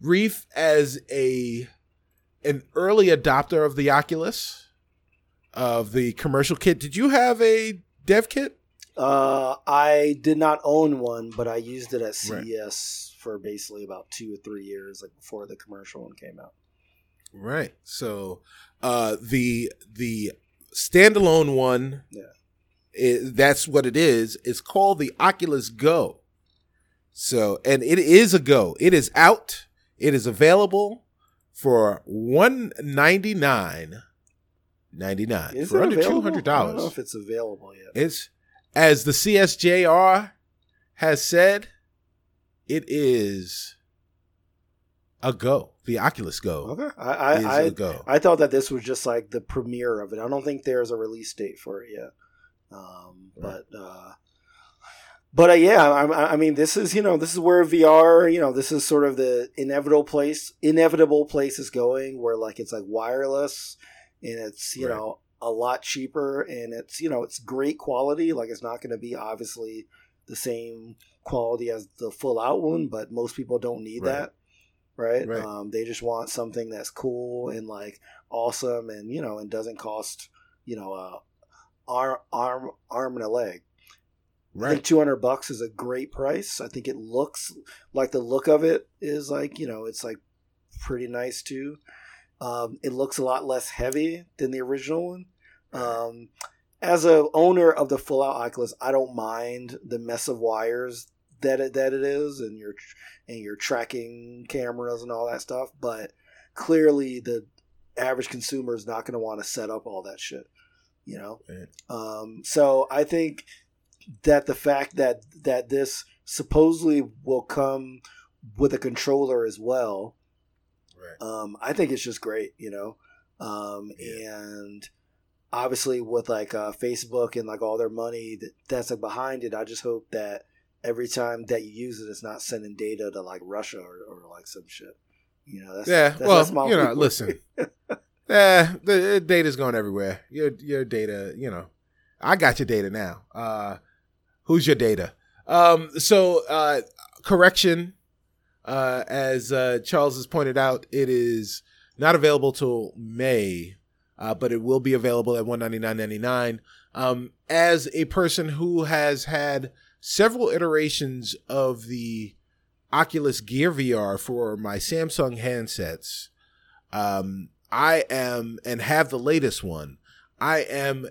Reef as a an early adopter of the Oculus of the commercial kit. Did you have a dev kit? Uh, I did not own one, but I used it at CES right. for basically about two or three years, like before the commercial one came out. Right. So, uh, the the standalone one, yeah, it, that's what it is. It's called the Oculus Go. So, and it is a go. It is out. It is available for one ninety nine. Ninety nine for under two hundred dollars. I don't know if it's available yet. It's as the CSJR has said, it is a go. The Oculus Go. Okay, I I, I, go. I thought that this was just like the premiere of it. I don't think there's a release date for it yet. Um, right. But uh, but uh, yeah, I, I, mean, this is you know this is where VR you know this is sort of the inevitable place inevitable place is going where like it's like wireless and it's you right. know a lot cheaper and it's you know it's great quality like it's not going to be obviously the same quality as the full out one but most people don't need right. that right, right. Um, they just want something that's cool and like awesome and you know and doesn't cost you know a arm arm arm and a leg I Right. think 200 bucks is a great price. I think it looks like the look of it is like, you know, it's like pretty nice too. Um, it looks a lot less heavy than the original one. Um, as a owner of the full out Oculus, I don't mind the mess of wires that it, that it is and your and your tracking cameras and all that stuff, but clearly the average consumer is not going to want to set up all that shit, you know. Right. Um, so I think that the fact that that this supposedly will come with a controller as well, Right. um, I think it's just great, you know. Um, Yeah. And obviously, with like uh, Facebook and like all their money that, that's like behind it, I just hope that every time that you use it, it's not sending data to like Russia or, or like some shit. You know, that's yeah. That's, well, that's my you know, listen. Eh, the, the data's going everywhere. Your your data, you know, I got your data now. Uh, who's your data? Um, so uh, correction, uh, as uh, Charles has pointed out, it is not available till May, uh, but it will be available at one ninety nine ninety nine. Um, as a person who has had several iterations of the Oculus Gear VR for my Samsung handsets, um, I am and have the latest one. I am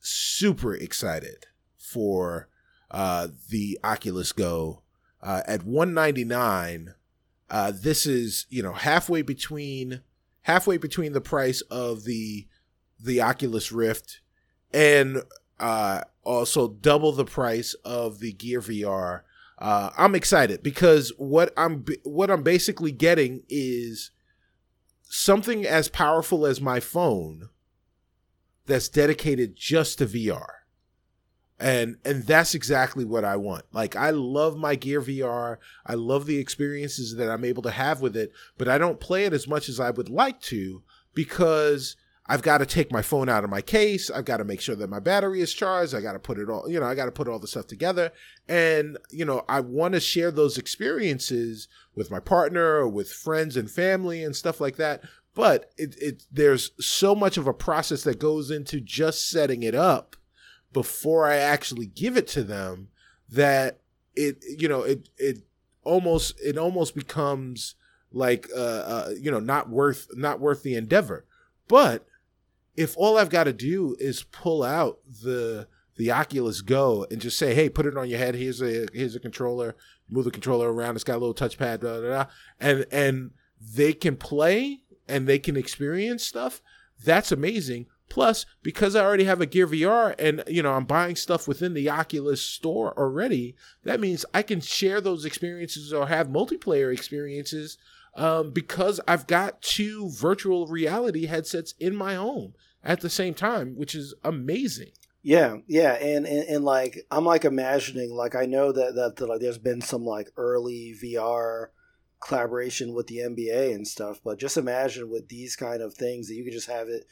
super excited for uh, the Oculus Go uh, at 199. Uh, this is you know halfway between halfway between the price of the the Oculus Rift and uh, also double the price of the Gear VR. Uh, I'm excited because what I'm what I'm basically getting is something as powerful as my phone that's dedicated just to VR. And and that's exactly what I want. Like I love my Gear VR. I love the experiences that I'm able to have with it, but I don't play it as much as I would like to because I've got to take my phone out of my case. I've got to make sure that my battery is charged. I got to put it all, you know, I got to put all the stuff together. And, you know, I want to share those experiences with my partner or with friends and family and stuff like that. But it, it there's so much of a process that goes into just setting it up before I actually give it to them that it, you know, it, it almost, it almost becomes like, uh, uh you know, not worth, not worth the endeavor. But if all I've got to do is pull out the the Oculus Go and just say, "Hey, put it on your head. Here's a here's a controller. Move the controller around. It's got a little touchpad, blah, blah, blah. and and they can play and they can experience stuff. That's amazing. Plus, because I already have a Gear VR and you know I'm buying stuff within the Oculus store already, that means I can share those experiences or have multiplayer experiences um, because I've got two virtual reality headsets in my home at the same time, which is amazing. Yeah, yeah, and, and and like I'm like imagining like I know that that, that like there's been some like early VR collaboration with the NBA and stuff, but just imagine with these kind of things that you could just have it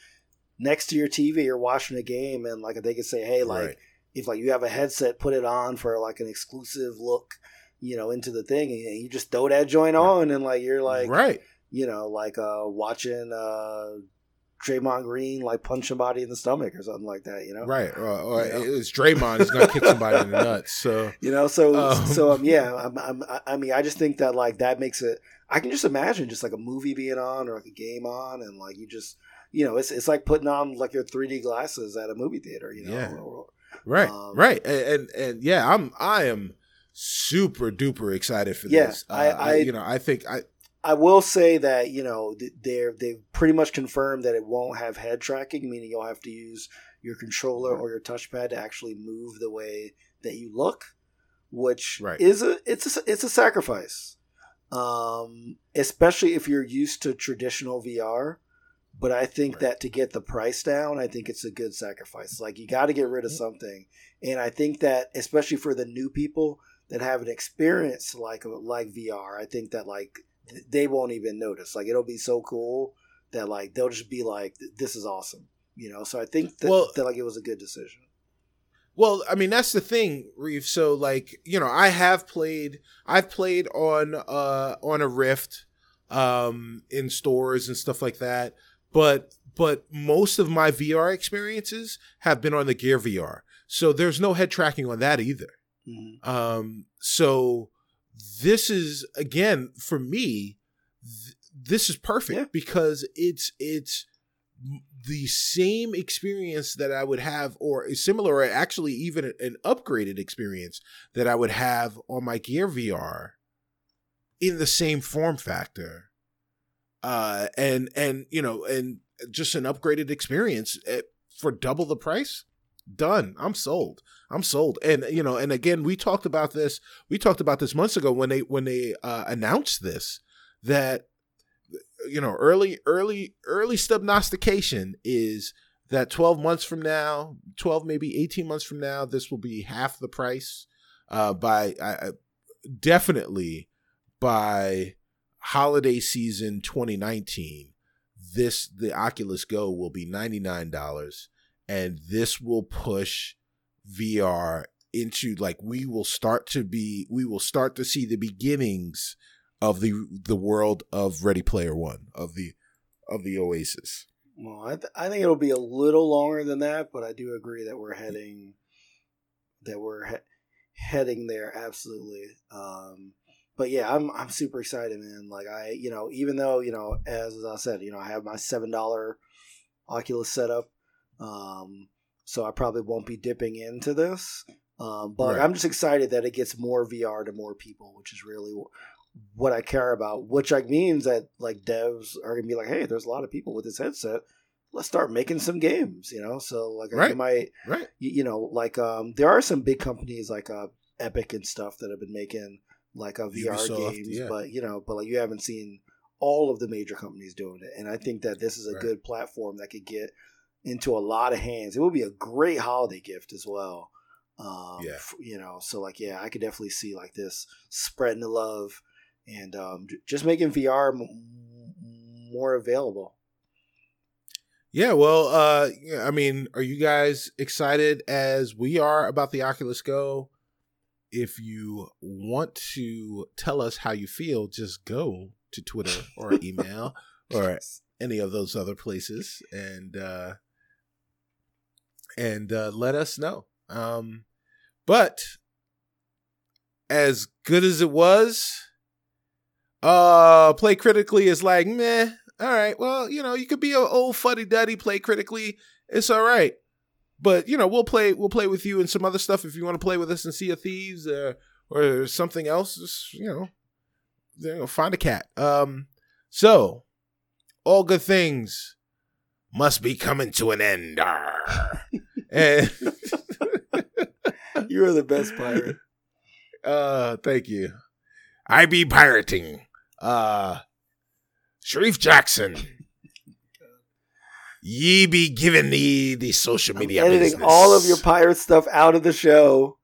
next to your TV or watching a game, and like they could say, hey, like Right. if like you have a headset, put it on for like an exclusive look, you know, into the thing, and you just throw that joint on, and like you're like, right. you know, like uh watching uh Draymond Green like punch somebody in the stomach or something like that, you know, Right. Or, or You know? it's Draymond is going to kick somebody in the nuts. So, You know, so Um. so um, yeah, I'm, I'm, I mean, I just think that like that makes it. I can just imagine just like a movie being on or like a game on, and like you just, you know, it's it's like putting on like your 3D glasses at a movie theater, you know. Yeah. Or- right. Um, right. And, and, and yeah, I'm, I am super duper excited for Yeah, this. I- Uh, I- you know, I think I, I will say that you know they're they've pretty much confirmed that it won't have head tracking, meaning you'll have to use your controller or your touchpad to actually move the way that you look, which Right. is a it's a it's a sacrifice, um, especially if you're used to traditional VR. But I think Right. that to get the price down, I think it's a good sacrifice. Like you got to get rid of something, and I think that especially for the new people that have an experience like like VR, I think that like th- they won't even notice. Like it'll be so cool that like they'll just be like, "This is awesome," you know. So I think that, Well- that like it was a good decision. Well, I mean that's the thing, Reef. So like, you know, I have played I've played on uh on a Rift um in stores and stuff like that. But but most of my VR experiences have been on the Gear VR. So there's no head tracking on that either. Mhm. Um, so this is again for me, th- this is perfect Yeah. because it's it's the same experience that I would have, or a similar, or actually even an upgraded experience that I would have on my Gear VR in the same form factor, uh, and and you know, and just an upgraded experience at, for double the price. Done. I'm sold. I'm sold. And you know, and again, we talked about this. We talked about this months ago when they when they uh, announced this that you know early early early stubnostication is that 12 months from now 12 maybe 18 months from now this will be half the price uh by I I- definitely by holiday season 2019 this the Oculus Go will be $99 and this will push VR into like we will start to be we will start to see the beginnings of the the world of Ready Player One of the of the Oasis. Well, I, th- I think it'll be a little longer than that, but I do agree that we're heading that we're he- heading there absolutely. Um, but yeah, I'm I'm super excited, man. Like I, you know, even though you know, as I said, you know, I have my seven dollar Oculus setup, um, so I probably won't be dipping into this. Um, but Right. I'm just excited that it gets more VR to more people, which is really what I care about. Which like means that like devs are gonna be like, hey, there's a lot of people with this headset. Let's start making some games, you know. So like I Right. might, Right. you, you know, like um, there are some big companies like uh, Epic and stuff that have been making like uh, VR Ubisoft, games, yeah. but you know, but like you haven't seen all of the major companies doing it, and I think that this is a Right. good platform that could get into a lot of hands. It would be a great holiday gift as well. Um, Yeah. you know, so like yeah, I could definitely see like this spreading the love and um, just making VR m- more available. Yeah, well, uh I mean, are you guys excited as we are about the Oculus Go? If you want to tell us how you feel, just go to Twitter or email or any of those other places and uh and uh let us know. Um but as good as it was, uh play critically is like meh. All right, well, you know, you could be an old fuddy duddy, play critically. It's all right. But you know, we'll play we'll play with you and some other stuff if you want to play with us and Sea of Thieves or or something else. Just you know, you know, find a cat. Um, so all good things must be coming to an end. And You are the best pirate. uh, thank you. I be pirating. Uh, Sharif Jackson. Ye be giving thee the social I'm media. editing business. all of your pirate stuff out of the show.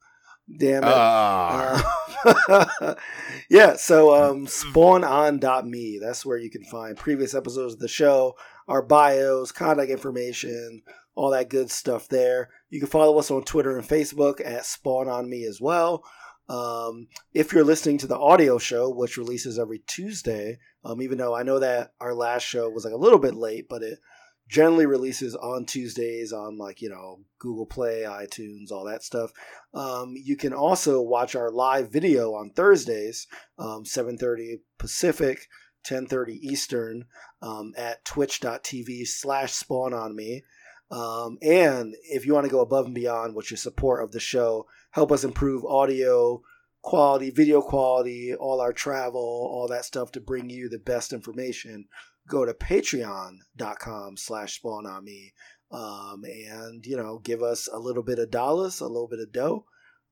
Damn it. Ah. Uh, yeah, so um, spawnon.me. That's where you can find previous episodes of the show, our bios, contact information, all that good stuff there. You can follow us on Twitter and Facebook at Spawn on Me as well. Um, if you're listening to the audio show, which releases every Tuesday, um, even though I know that our last show was like a little bit late, but it generally releases on Tuesdays on like, you know, Google Play, iTunes, all that stuff. Um, you can also watch our live video on Thursdays, um, 7.30 Pacific, 10.30 Eastern um, at twitch.tv slash spawn on me. Um, and if you want to go above and beyond with your support of the show, help us improve audio quality, video quality, all our travel, all that stuff to bring you the best information, go to patreon.com slash spawn on me. Um, and you know, give us a little bit of dollars, a little bit of dough,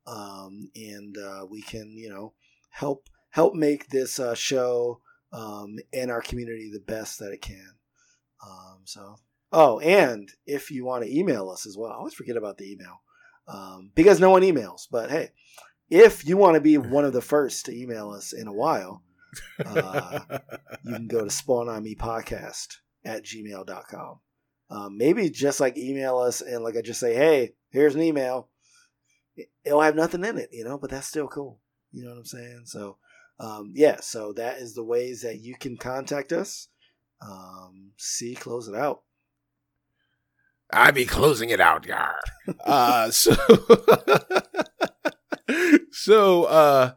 um, and uh, we can, you know, help help make this uh, show um, and our community the best that it can. Um, so, oh, and if you want to email us as well, I always forget about the email um, because no one emails. But hey, if you want to be one of the first to email us in a while, uh, you can go to spawn on me podcast at gmail.com. Um, maybe just like email us and like I just say, hey, here's an email. It- It'll have nothing in it, you know, but that's still cool. You know what I'm saying? So, um, yeah, so that is the ways that you can contact us. Um, see, close it out. I be closing it out, yar. uh, so, so, uh,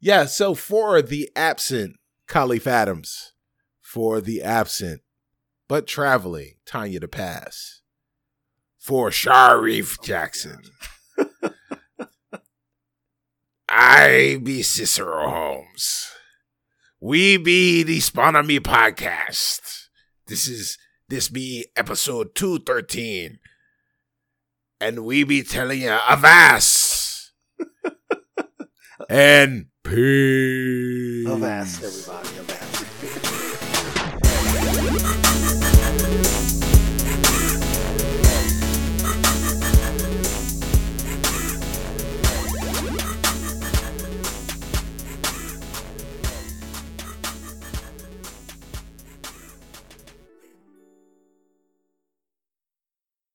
yeah. So for the absent Kahlief Adams, for the absent but traveling Tanya DePass, for Sharif oh Jackson. I be Cicero Holmes. We be the Spawn on Me podcast. This is this be episode 213. And we be telling you avast. and peace. Avast, everybody. Avast.